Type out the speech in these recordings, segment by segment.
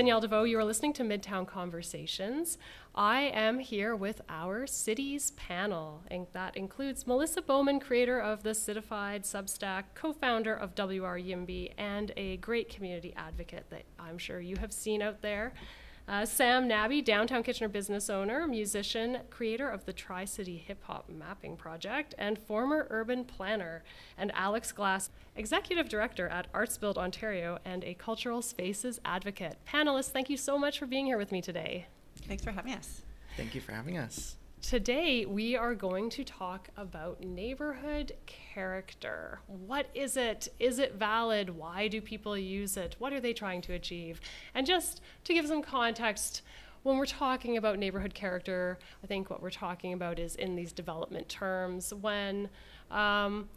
Danielle Deveau. You are listening to Midtown Conversations. I am here with our cities panel, and that includes Melissa Bowman, creator of the Citified Substack, co founder of WR YIMBY, and a great community advocate that I'm sure you have seen out there. Uh, Sam Nabi, downtown Kitchener business owner, musician, creator of the Tri City Hip Hop Mapping Project, and former urban planner. And Alex Glass, executive director at Artsbuild Ontario and a cultural spaces advocate. Panelists, thank you so much for being here with me today. Thanks for having us. Thank you for having us. Today, we are going to talk about neighborhood character. What is it? Is it valid? Why do people use it? What are they trying to achieve? And just to give some context, when we're talking about neighborhood character, I think what we're talking about is in these development terms when um,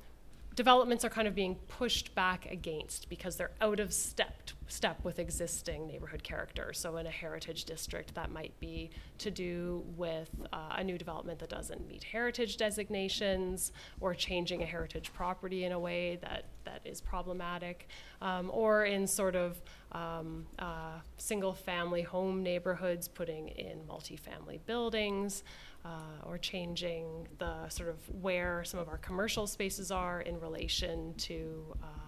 developments are kind of being pushed back against because they're out of step step with existing neighborhood character. So in a heritage district, that might be to do with uh, a new development that doesn't meet heritage designations, or changing a heritage property in a way that that is problematic, um, or in sort of um, uh, single-family home neighborhoods, putting in multifamily buildings uh, or changing the sort of where some of our commercial spaces are in relation to uh,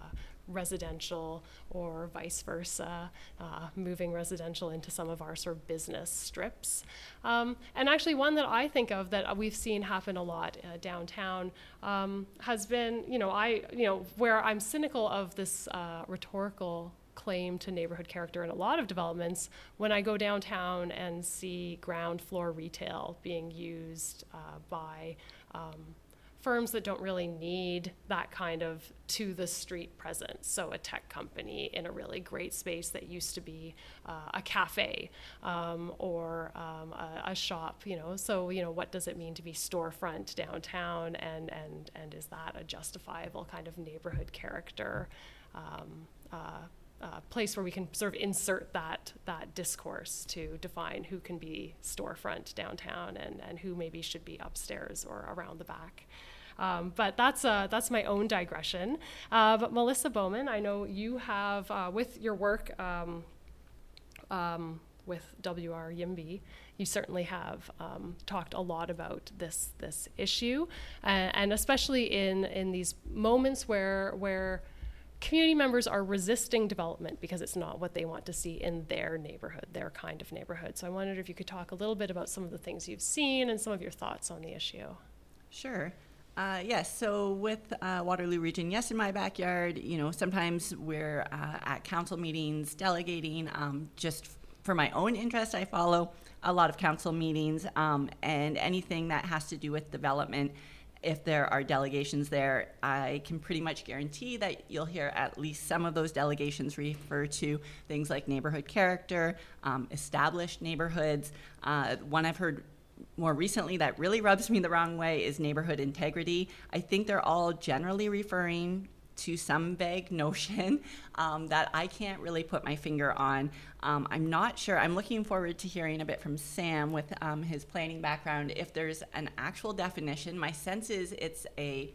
residential or vice versa, uh, moving residential into some of our sort of business strips. Um, and actually, one that I think of that we've seen happen a lot uh, downtown um, has been, you know, I, you know, where I'm cynical of this uh, rhetorical claim to neighborhood character in a lot of developments when I go downtown and see ground floor retail being used uh, by um, firms that don't really need that kind of to the street presence. So, a tech company in a really great space that used to be uh, a cafe um, or um, a, a, shop, you know. So, you know, what does it mean to be storefront downtown and, and, and is that a justifiable kind of neighborhood character? Um, uh, uh, place where we can sort of insert that that discourse to define who can be storefront downtown and, and who maybe should be upstairs or around the back. Um, but that's uh, that's my own digression. Uh, but Melissa Bowman, I know you have uh, with your work um, um, with WR YIMBY, you certainly have um, talked a lot about this this issue, and especially in in these moments where where community members are resisting development because it's not what they want to see in their neighborhood, their kind of neighborhood. So I wondered if you could talk a little bit about some of the things you've seen and some of your thoughts on the issue. Sure. Uh, yes, so with uh, Waterloo Region, yes, in my backyard, you know, sometimes we're uh, at council meetings delegating. Um, just for my own interest, I follow a lot of council meetings um, and anything that has to do with development if there are delegations there, I can pretty much guarantee that you'll hear at least some of those delegations refer to things like neighborhood character, um, established neighborhoods. Uh, one I've heard more recently that really rubs me the wrong way is neighborhood integrity. I think they're all generally referring to some vague notion um, that I can't really put my finger on. Um, I'm not sure. I'm looking forward to hearing a bit from Sam with um, his planning background if there's an actual definition. My sense is it's a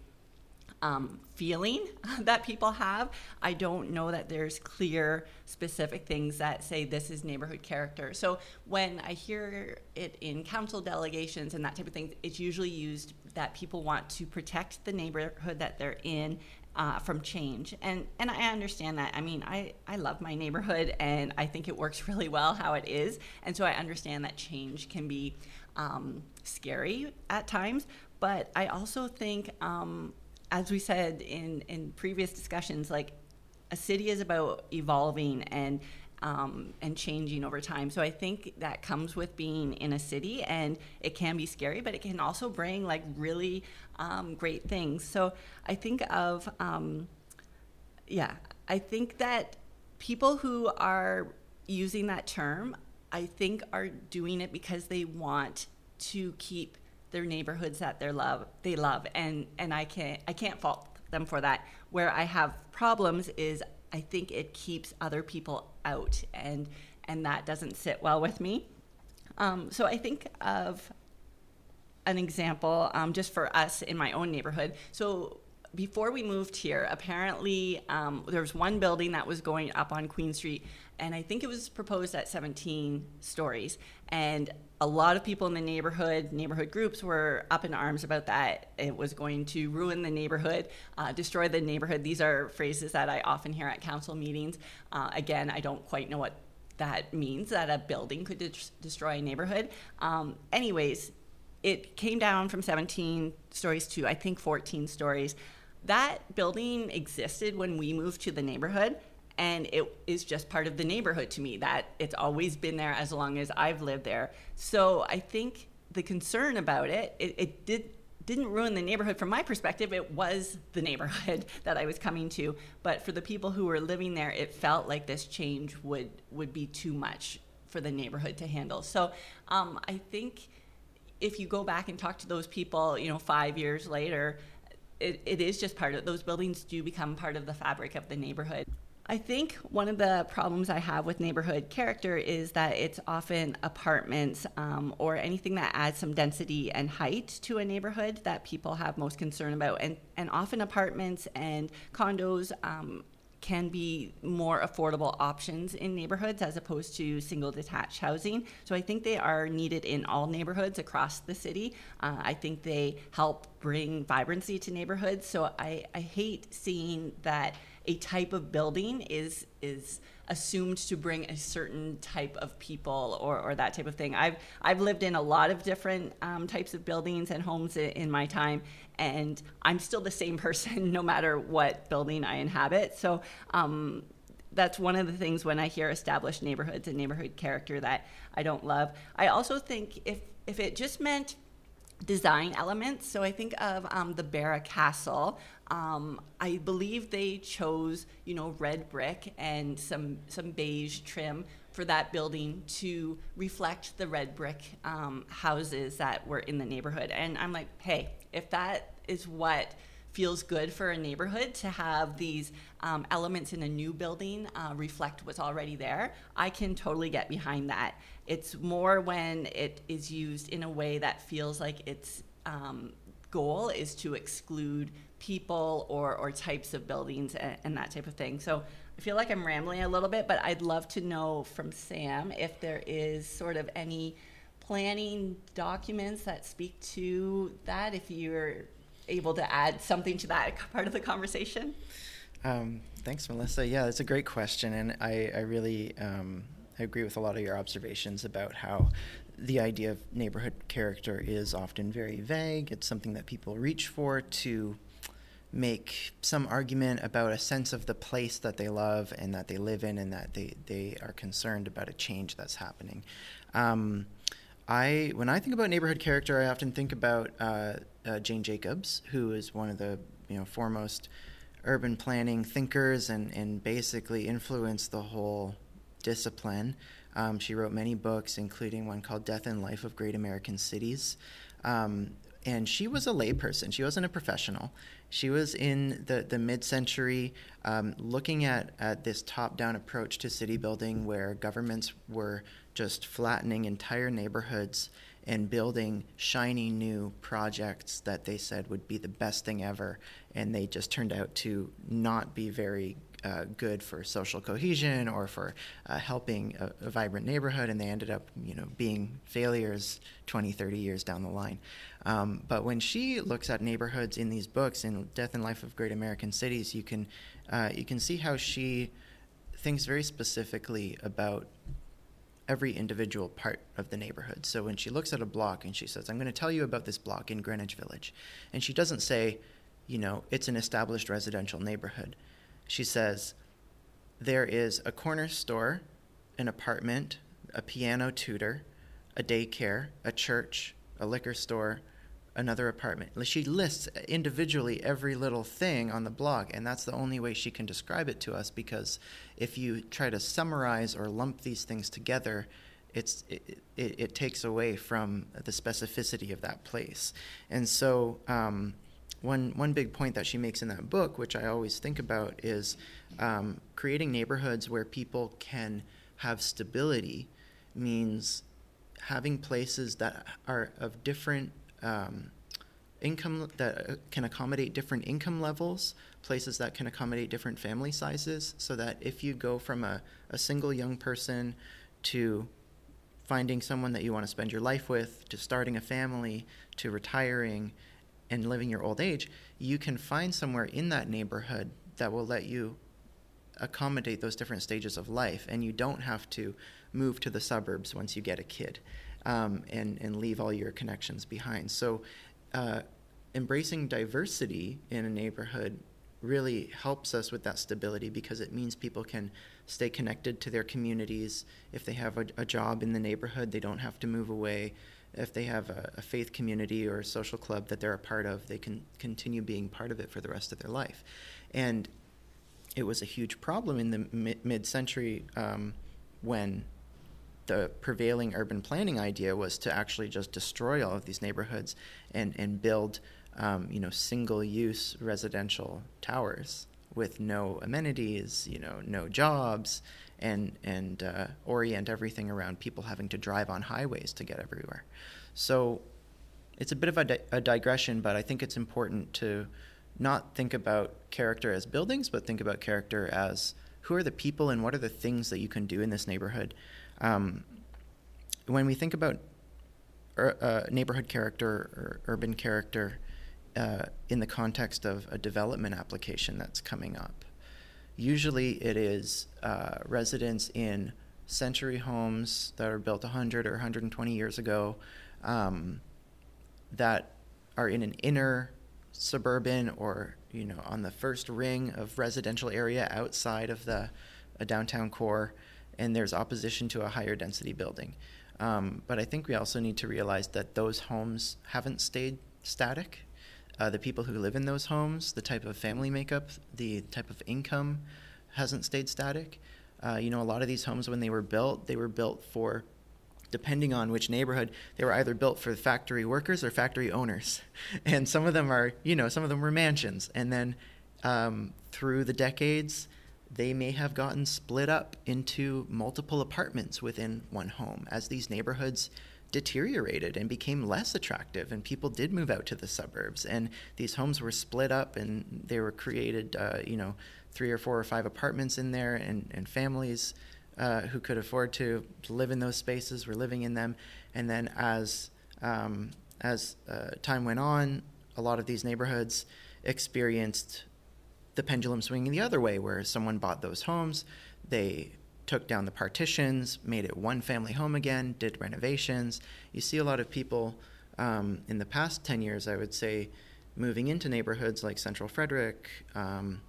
um, feeling that people have. I don't know that there's clear, specific things that say this is neighborhood character. So when I hear it in council delegations and that type of thing, it's usually used that people want to protect the neighborhood that they're in uh, from change. And and I understand that. I mean, I, I love my neighborhood and I think it works really well how it is. And so I understand that change can be um, scary at times. But I also think, um, as we said in, in previous discussions, like a city is about evolving and um, and changing over time. So I think that comes with being in a city, and it can be scary, but it can also bring like really um, great things. So I think of, um, yeah, I think that people who are using that term, I think are doing it because they want to keep their neighborhoods that they love they love and and I can't I can't fault them for that where I have problems is I think it keeps other people out, and and that doesn't sit well with me. Um, so I think of an example um, just for us in my own neighborhood. So before we moved here, apparently um, there was one building that was going up on Queen Street, and I think it was proposed at 17 stories. And a lot of people in the neighborhood, neighborhood groups, were up in arms about that. It was going to ruin the neighborhood, uh, destroy the neighborhood. These are phrases that I often hear at council meetings. Uh, again, I don't quite know what that means that a building could de- destroy a neighborhood. Um, anyways, it came down from 17 stories to I think 14 stories. That building existed when we moved to the neighborhood, and it is just part of the neighborhood to me. That it's always been there as long as I've lived there. So I think the concern about it, it, it did didn't ruin the neighborhood from my perspective. It was the neighborhood that I was coming to, but for the people who were living there, it felt like this change would would be too much for the neighborhood to handle. So um, I think if you go back and talk to those people, you know, five years later, it, it is just part of those buildings do become part of the fabric of the neighborhood. I think one of the problems I have with neighborhood character is that it's often apartments um, or anything that adds some density and height to a neighborhood that people have most concern about. And, and often apartments and condos um, can be more affordable options in neighborhoods as opposed to single detached housing. So I think they are needed in all neighborhoods across the city. Uh, I think they help bring vibrancy to neighborhoods. So I, I hate seeing that a type of building is is assumed to bring a certain type of people or, or that type of thing. I've I've lived in a lot of different um, types of buildings and homes in, in my time, and I'm still the same person no matter what building I inhabit. So. Um, that's one of the things when I hear established neighborhoods and neighborhood character that I don't love. I also think if if it just meant design elements. So I think of um, the Barra Castle. Um, I believe they chose, you know, red brick and some some beige trim for that building to reflect the red brick um, houses that were in the neighborhood. And I'm like, hey, if that is what feels good for a neighborhood to have these um, elements in a new building uh, reflect what's already there, I can totally get behind that. It's more when it is used in a way that feels like its um, goal is to exclude people or, or types of buildings and, and that type of thing. So I feel like I'm rambling a little bit, but I'd love to know from Sam if there is sort of any planning documents that speak to that, if you're able to add something to that part of the conversation? Um, thanks, Melissa. Yeah, that's a great question, and I, I really um, I agree with a lot of your observations about how the idea of neighborhood character is often very vague. It's something that people reach for to make some argument about a sense of the place that they love and that they live in, and that they, they are concerned about a change that's happening. Um, I when I think about neighborhood character, I often think about uh, uh, Jane Jacobs, who is one of the you know foremost urban planning thinkers and, and basically influenced the whole discipline. Um, she wrote many books, including one called Death and Life of Great American Cities. Um, and she was a layperson. She wasn't a professional. She was in the, the mid century um, looking at, at this top down approach to city building where governments were just flattening entire neighborhoods and building shiny new projects that they said would be the best thing ever. And they just turned out to not be very uh, good for social cohesion or for uh, helping a, a, vibrant neighborhood, and they ended up, you know, being failures 20, 30 years down the line. Um, but when she looks at neighborhoods in these books, in Death and Life of Great American Cities, you can uh, you can see how she thinks very specifically about every individual part of the neighborhood. So when she looks at a block and she says, "I'm going to tell you about this block in Greenwich Village," and she doesn't say, you know, it's an established residential neighborhood she says, There is a corner store, an apartment, a piano tutor, a daycare, a church, a liquor store, another apartment. She lists individually every little thing on the blog, and that's the only way she can describe it to us because if you try to summarize or lump these things together, it's, it, it, it takes away from the specificity of that place. And so, um, one one big point that she makes in that book, which I always think about, is um, creating neighborhoods where people can have stability means having places that are of different um, income that uh, can accommodate different income levels, places that can accommodate different family sizes, so that if you go from a, a single young person to finding someone that you want to spend your life with, to starting a family, to retiring and living your old age, you can find somewhere in that neighborhood that will let you accommodate those different stages of life. And you don't have to move to the suburbs once you get a kid um, and, and leave all your connections behind. So, uh, embracing diversity in a neighborhood really helps us with that stability because it means people can stay connected to their communities. If they have a, a job in the neighborhood, they don't have to move away. If they have a, a, faith community or a social club that they're a part of, they can continue being part of it for the rest of their life. And it was a huge problem in the mid century um, when the prevailing urban planning idea was to actually just destroy all of these neighborhoods and, and build um, you know single use residential towers with no amenities, you know, no jobs, and and uh, orient everything around people having to drive on highways to get everywhere. So it's a bit of a, di- a digression, but I think it's important to not think about character as buildings, but think about character as who are the people and what are the things that you can do in this neighborhood. Um, when we think about uh, neighborhood character or urban character, uh, in the context of a development application that's coming up. Usually, it is uh, residents in century homes that are built 100 or 120 years ago um, that are in an inner suburban or you know on the first ring of residential area outside of the downtown core and there's opposition to a higher density building um, but i think we also need to realize that those homes haven't stayed static uh, the people who live in those homes, the type of family makeup, the type of income hasn't stayed static. Uh, you know, a lot of these homes, when they were built, they were built for, depending on which neighborhood, they were either built for factory workers or factory owners. And some of them are, you know, some of them were mansions. And then um, through the decades, they may have gotten split up into multiple apartments within one home as these neighborhoods deteriorated and became less attractive, and people did move out to the suburbs. And these homes were split up, and they were created, uh, you know, three or four or five apartments in there, and, and families uh, who could afford to, live in those spaces were living in them. And then as um, as uh, time went on, a lot of these neighborhoods experienced the pendulum swinging the other way, where someone bought those homes, they took down the partitions, made it one family home again, did renovations. You see a lot of people um, in the past 10 years, I would say, moving into neighborhoods like Central Frederick, um,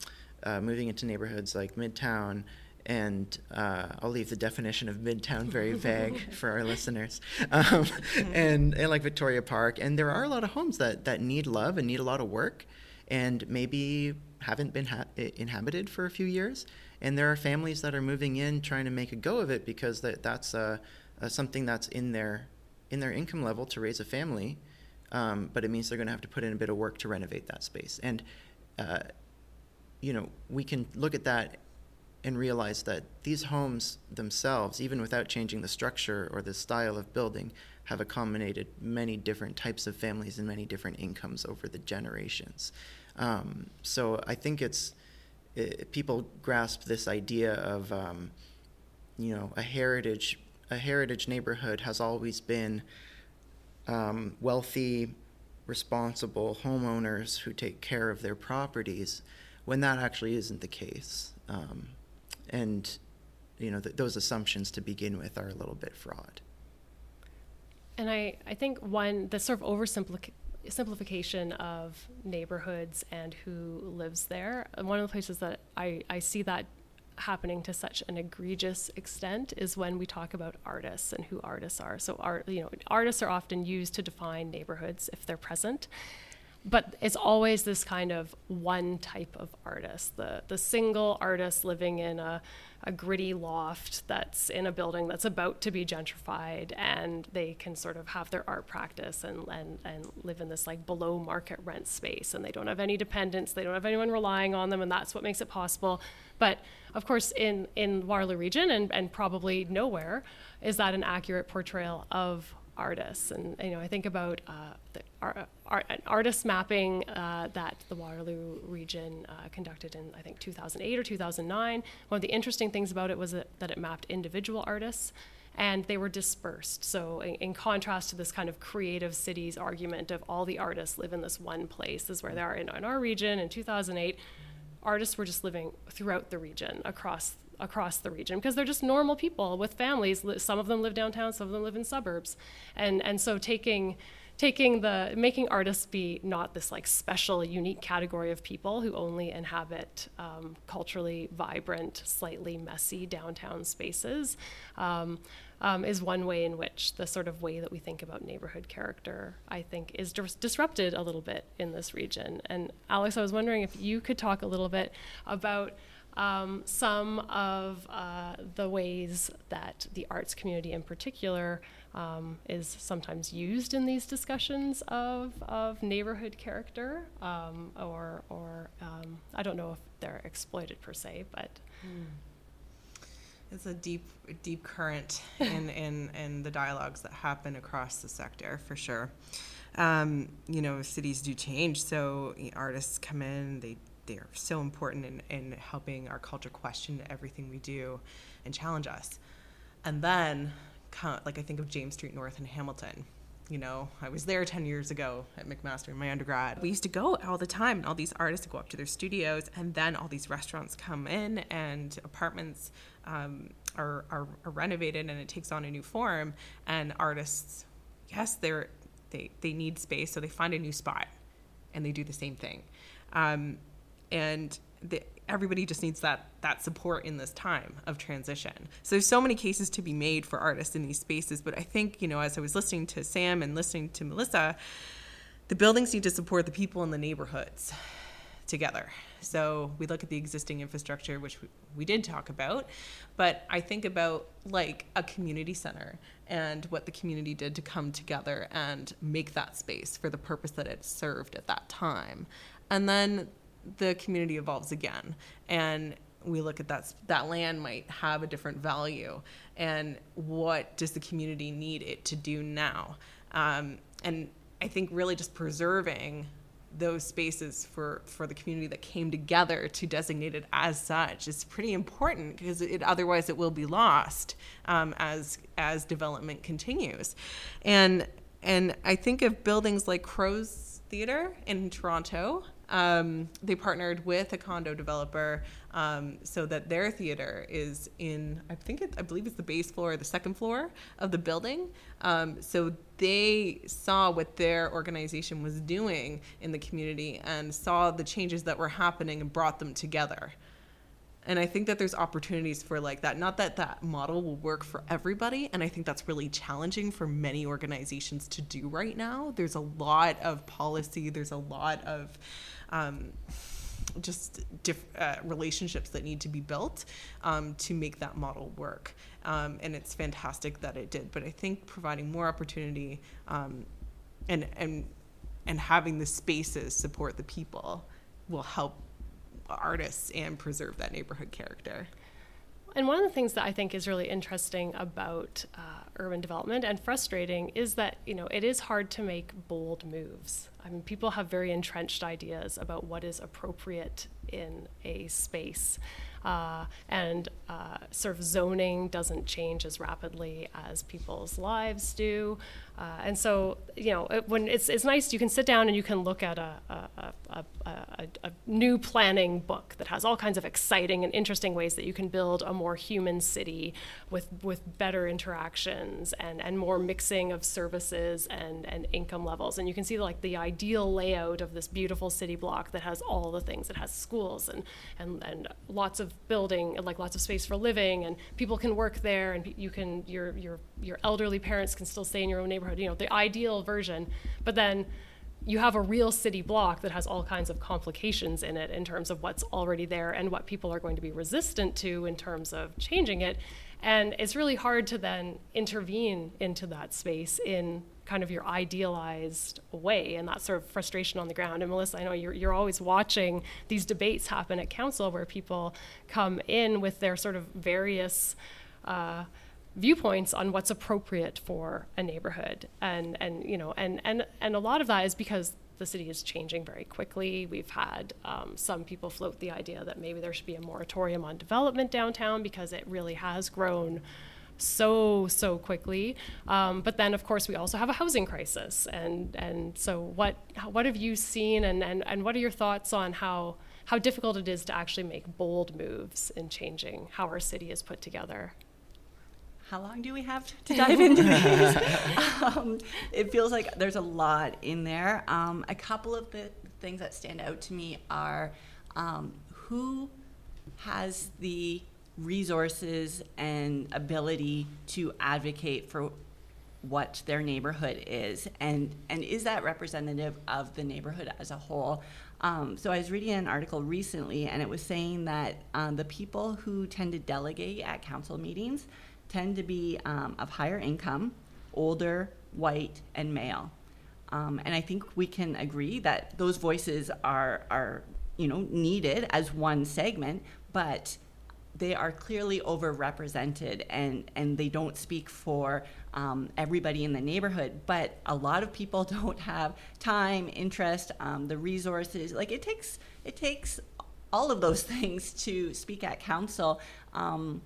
uh, moving into neighborhoods like Midtown. And uh, I'll leave the definition of Midtown very vague for our listeners. Um, and, and like Victoria Park. And there are a lot of homes that, that need love and need a lot of work and maybe haven't been ha- inhabited for a few years and there are families that are moving in trying to make a go of it because that that's something that's in their in their income level to raise a family, um, but it means they're going to have to put in a bit of work to renovate that space. And uh, you know, we can look at that and realize that these homes themselves, even without changing the structure or the style of building, have accommodated many different types of families and many different incomes over the generations. Um, so I think it's it, people grasp this idea of um, you know a heritage a heritage neighborhood has always been um, wealthy, responsible homeowners who take care of their properties, when that actually isn't the case. Um, and you know th- those assumptions to begin with are a little bit fraud. And I, I think one the sort of oversimplification simplification of neighborhoods and who lives there. One of the places that I, I see that happening to such an egregious extent is when we talk about artists and who artists are. So art, you know, artists are often used to define neighborhoods if they're present. But it's always this kind of one type of artist, the the single artist living in a a gritty loft that's in a building that's about to be gentrified and they can sort of have their art practice and, and, and live in this like below market rent space and they don't have any dependents they don't have anyone relying on them and that's what makes it possible. But of course in, in waterloo region and, and probably nowhere is that an accurate portrayal of artists. And you know, I think about uh, the an artist mapping uh, that the Waterloo region uh, conducted in I think 2008 or 2009. One of the interesting things about it was that, that it mapped individual artists. And they were dispersed. So, in, in, contrast to this kind of creative cities argument of all the artists live in this one place, is where they are in, in our region in 2008 artists were just living throughout the region across across the region because they're just normal people with families some of them live downtown some of them live in suburbs and and so taking taking the making artists be not this like special unique category of people who only inhabit um, culturally vibrant slightly messy downtown spaces um, um, is one way in which the sort of way that we think about neighborhood character, I think, is dis- disrupted a little bit in this region. And Alex, I was wondering if you could talk a little bit about um, some of uh, the ways that the arts community in particular um, is sometimes used in these discussions of, of neighborhood character, um, or, or um, I don't know if they're exploited per se, but. Mm. It's a deep, deep current in, in, in the dialogues that happen across the sector, for sure. Um, you know, cities do change, so artists come in, they they are so important in, in helping our culture question everything we do and challenge us. And then, like I think of James Street North in Hamilton. You know, I was there 10 years ago at McMaster in my undergrad. We used to go all the time, and all these artists go up to their studios, and then all these restaurants come in, and apartments um, are, are, are renovated, and it takes on a new form. And artists, yes, they're they, they need space, so they find a new spot, and they do the same thing. Um, and the, everybody just needs that that support in this time of transition. So there's so many cases to be made for artists in these spaces, but I think you know as I was listening to Sam and listening to Melissa, the buildings need to support the people in the neighborhoods together. So we look at the existing infrastructure, which we, we did talk about, but I think about like a community center and what the community did to come together and make that space for the purpose that it served at that time. And then the community evolves again and we look at that that land might have a different value and what does the community need it to do now? Um, and i think really just preserving those spaces for for the community that came together to designate it as such is pretty important because it otherwise it will be lost um, as as development continues. And and i think of buildings like crow's theater in toronto um, they partnered with a condo developer um, so that their theater is in, I think, it, I believe it's the base floor or the second floor of the building. Um, so they saw what their organization was doing in the community and saw the changes that were happening and brought them together and i think that there's opportunities for like that not that that model will work for everybody and i think that's really challenging for many organizations to do right now there's a lot of policy there's a lot of um, just diff- uh, relationships that need to be built um, to make that model work. Um, and it's fantastic that it did. But I think providing more opportunity um, and and and having the spaces support the people will help artists and preserve that neighborhood character. And one of the things that I think is really interesting about uh, urban development and frustrating is that you know it is hard to make bold moves. I mean, people have very entrenched ideas about what is appropriate in a space. Uh, and uh, sort of zoning doesn't change as rapidly as people's lives do. Uh, and so, you know, it, when it's, it's nice, you can sit down and you can look at a, a, a, a, new planning book that has all kinds of exciting and interesting ways that you can build a more human city with, with better interactions and, and more mixing of services and, and income levels. And you can see like the ideal layout of this beautiful city block that has all the things. It has schools and, and, and lots of building, like lots of space for living and people can work there and you can, your, your, your elderly parents can still stay in your own neighborhood neighborhood, you know, the ideal version. But then you have a real city block that has all kinds of complications in it in terms of what's already there and what people are going to be resistant to in terms of changing it. And it's really hard to then intervene into that space in kind of your idealized way and that sort of frustration on the ground. And Melissa, I know you're, you're always watching these debates happen at council where people come in with their sort of various. Uh, viewpoints on what's appropriate for a neighborhood. And and you know and and and a lot of that is because the city is changing very quickly. We've had um, some people float the idea that maybe there should be a moratorium on development downtown because it really has grown so so quickly. Um, but then of course we also have a housing crisis. And and so what what have you seen? And and, and what are your thoughts on how how difficult it is to actually make bold moves in changing how our city is put together how long do we have to dive into these? um, it feels like there's a lot in there. Um, a couple of the things that stand out to me are um, who has the resources and ability to advocate for what their neighborhood is and and is that representative of the neighborhood as a whole um, so I was reading an article recently, and it was saying that um, the people who tend to delegate at council meetings tend to be um, of higher income, older, white, and male. Um, and I think we can agree that those voices are, are, you know, needed as one segment, but they are clearly overrepresented and, and they don't speak for um, everybody in the neighborhood. But a lot of people don't have time, interest, um, the resources. Like it takes it takes all of those things to speak at council. Um,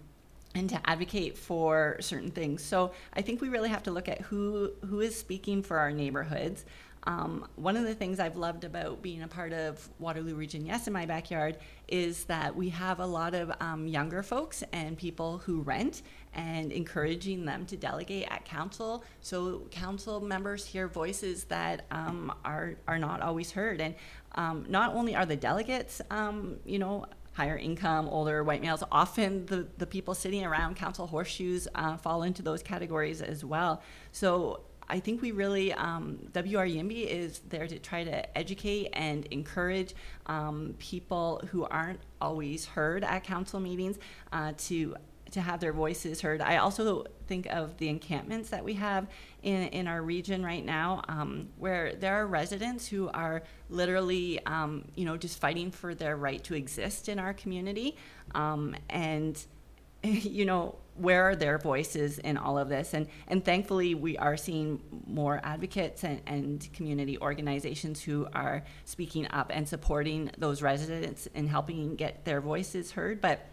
and to advocate for certain things. So I think we really have to look at who who is speaking for our neighborhoods. Um, one of the things I've loved about being a part of Waterloo Region Yes in my backyard is that we have a lot of um, younger folks and people who rent and encouraging them to delegate at council so council members hear voices that um, are, are not always heard. And um, not only are the delegates, um, you know, higher income, older white males. Often the, the people sitting around council horseshoes uh, fall into those categories as well. So I think we really, um, is there to try to educate and encourage um, people who aren't always heard at council meetings uh, to to have their voices heard. I also think of the encampments that we have in, in our region right now, um, where there are residents who are literally, um, you know, just fighting for their right to exist in our community. Um, and, you know, where are their voices in all of this? And, and thankfully, we are seeing more advocates and, and community organizations who are speaking up and supporting those residents and helping get their voices heard. But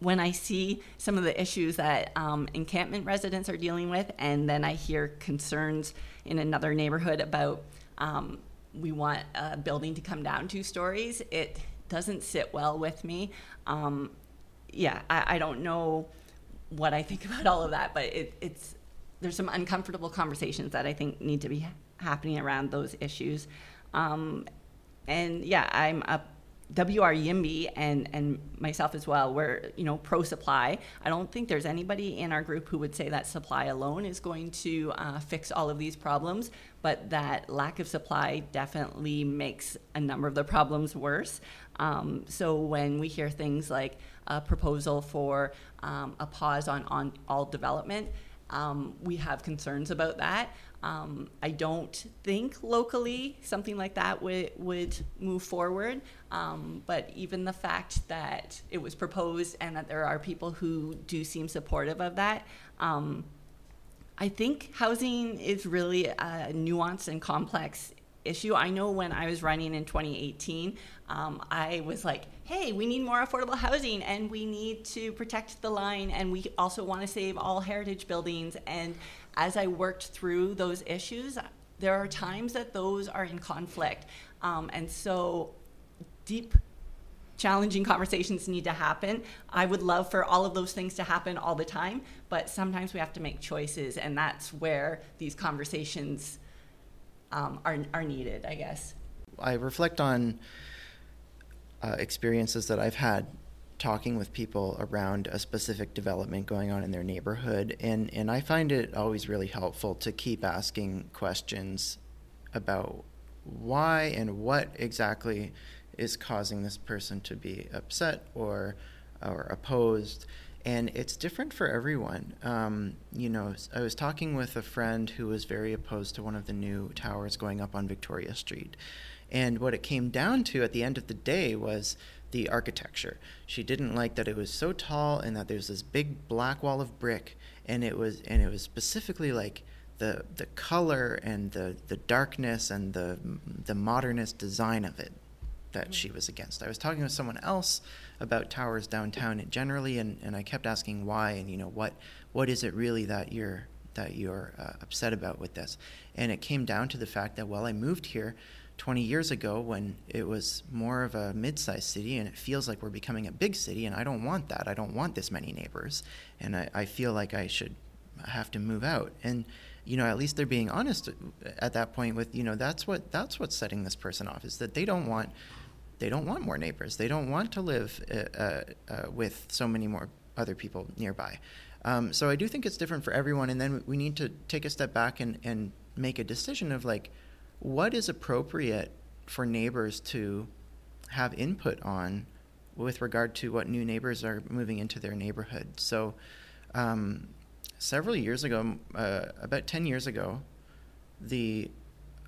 when I see some of the issues that um, encampment residents are dealing with, and then I hear concerns in another neighborhood about um, we want a building to come down two stories, it doesn't sit well with me. Um, yeah, I, I, don't know what I think about all of that, but it, it's there's some uncomfortable conversations that I think need to be happening around those issues. Um, and yeah, I'm a WR Yimby and, and myself as well, we're, you know, pro supply. I don't think there's anybody in our group who would say that supply alone is going to uh, fix all of these problems, but that lack of supply definitely makes a number of the problems worse. Um, so when we hear things like a proposal for um, a pause on, on all development, um, we have concerns about that. Um, I don't think locally something like that would, would move forward. Um, but even the fact that it was proposed and that there are people who do seem supportive of that, um, I think housing is really a nuanced and complex issue. I know when I was running in 2018, um, I was like, hey, we need more affordable housing and we need to protect the line and we also want to save all heritage buildings. And as I worked through those issues, there are times that those are in conflict. Um, and so deep challenging conversations need to happen. I would love for all of those things to happen all the time, but sometimes we have to make choices, and that's where these conversations um, are, are needed, I guess. I reflect on uh, experiences that I've had talking with people around a specific development going on in their neighborhood and and I find it always really helpful to keep asking questions about why and what exactly is causing this person to be upset or or opposed and it's different for everyone. Um, you know, I was talking with a friend who was very opposed to one of the new towers going up on Victoria Street. And what it came down to at the end of the day was the architecture. She didn't like that it was so tall and that there's this big black wall of brick and it was and it was specifically like the the color and the the darkness and the the modernist design of it that she was against. I was talking with someone else about towers downtown generally, and, and I kept asking why and you know what what is it really that you're that you're uh, upset about with this, and it came down to the fact that while I moved here 20 years ago when it was more of a mid-sized city and it feels like we're becoming a big city and I don't want that. I don't want this many neighbors and I, I feel like I should have to move out. And you know at least they're being honest at that point with you know that's what that's what's setting this person off is that they don't want they don't want more neighbors. They don't want to live uh, uh, uh with so many more other people nearby. Um, so I do think it's different for everyone and then we need to take a step back and, and make a decision of like what is appropriate for neighbors to have input on with regard to what new neighbors are moving into their neighborhood. So, um, several years ago, uh, about 10 years ago, the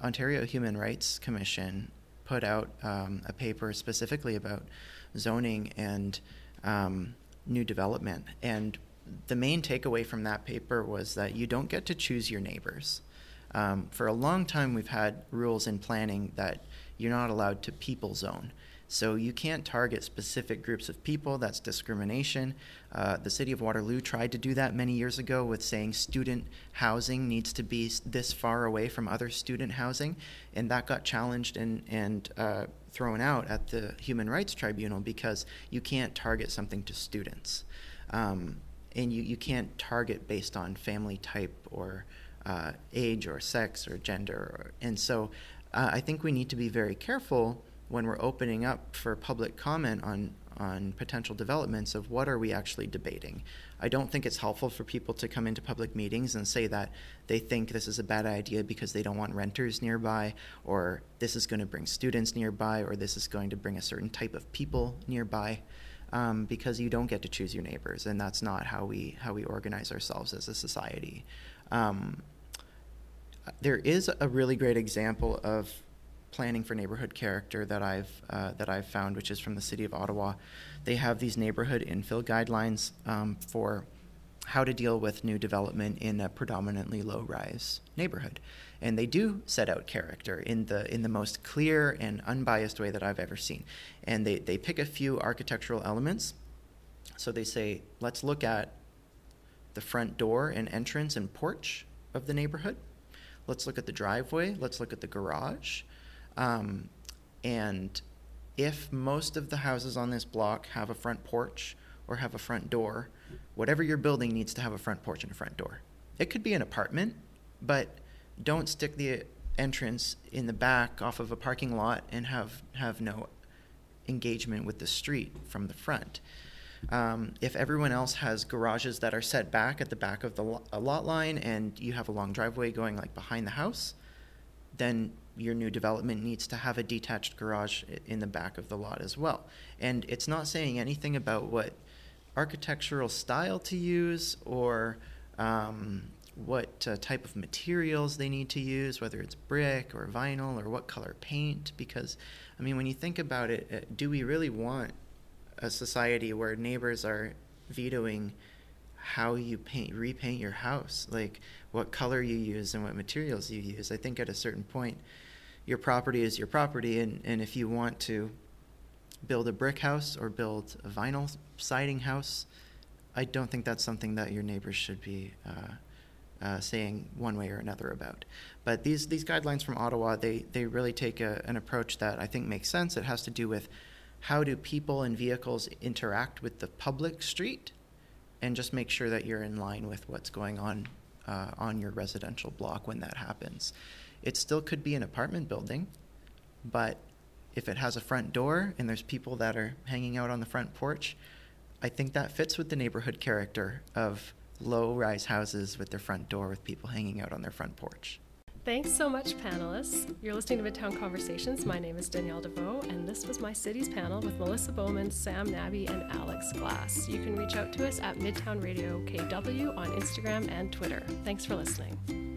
Ontario Human Rights Commission put out um, a paper specifically about zoning and um, new development. And the main takeaway from that paper was that you don't get to choose your neighbors. Um, for a long time, we've had rules in planning that you're not allowed to people zone. So you can't target specific groups of people. That's discrimination. Uh, the city of Waterloo tried to do that many years ago with saying student housing needs to be this far away from other student housing, and that got challenged and and uh, thrown out at the Human Rights Tribunal because you can't target something to students, um, and you you can't target based on family type or uh, age or sex or gender. Or, and so uh, I think we need to be very careful when we're opening up for public comment on, on potential developments of what are we actually debating. I don't think it's helpful for people to come into public meetings and say that they think this is a bad idea because they don't want renters nearby, or this is going to bring students nearby, or this is going to bring a certain type of people nearby. Um, because you don't get to choose your neighbors, and that's not how we how we organize ourselves as a society. Um, there is a really great example of planning for neighborhood character that I've uh, that I've found, which is from the city of Ottawa. They have these neighborhood infill guidelines um, for how to deal with new development in a predominantly low-rise neighborhood, and they do set out character in the in the most clear and unbiased way that I've ever seen. And they they pick a few architectural elements. So they say, let's look at the front door and entrance and porch of the neighborhood Let's look at the driveway. Let's look at the garage. Um, and if most of the houses on this block have a front porch or have a front door, whatever you're building needs to have a front porch and a front door. It could be an apartment, but don't stick the entrance in the back off of a parking lot and have, have no engagement with the street from the front. Um, if everyone else has garages that are set back at the back of the lo- lot line and you have a long driveway going like behind the house, then your new development needs to have a detached garage in the back of the lot as well. And it's not saying anything about what architectural style to use or um, what uh, type of materials they need to use, whether it's brick or vinyl or what color paint. Because, I mean, when you think about it, uh, do we really want a society where neighbors are vetoing how you paint repaint your house like what color you use and what materials you use i think at a certain point your property is your property and, and if you want to build a brick house or build a vinyl siding house i don't think that's something that your neighbors should be uh, uh, saying one way or another about. But these, these guidelines from Ottawa, they, they really take a, an approach that I think makes sense. It has to do with how do people and vehicles interact with the public street and just make sure that you're in line with what's going on uh, on your residential block when that happens. It still could be an apartment building, but if it has a front door and there's people that are hanging out on the front porch, I think that fits with the neighborhood character of low rise houses with their front door with people hanging out on their front porch. Thanks so much, panelists. You're listening to Midtown Conversations. My name is Danielle Deveau, and this was my city's panel with Melissa Bowman, Sam Nabi, and Alex Glass. You can reach out to us at Midtown Radio KW on Instagram and Twitter. Thanks for listening.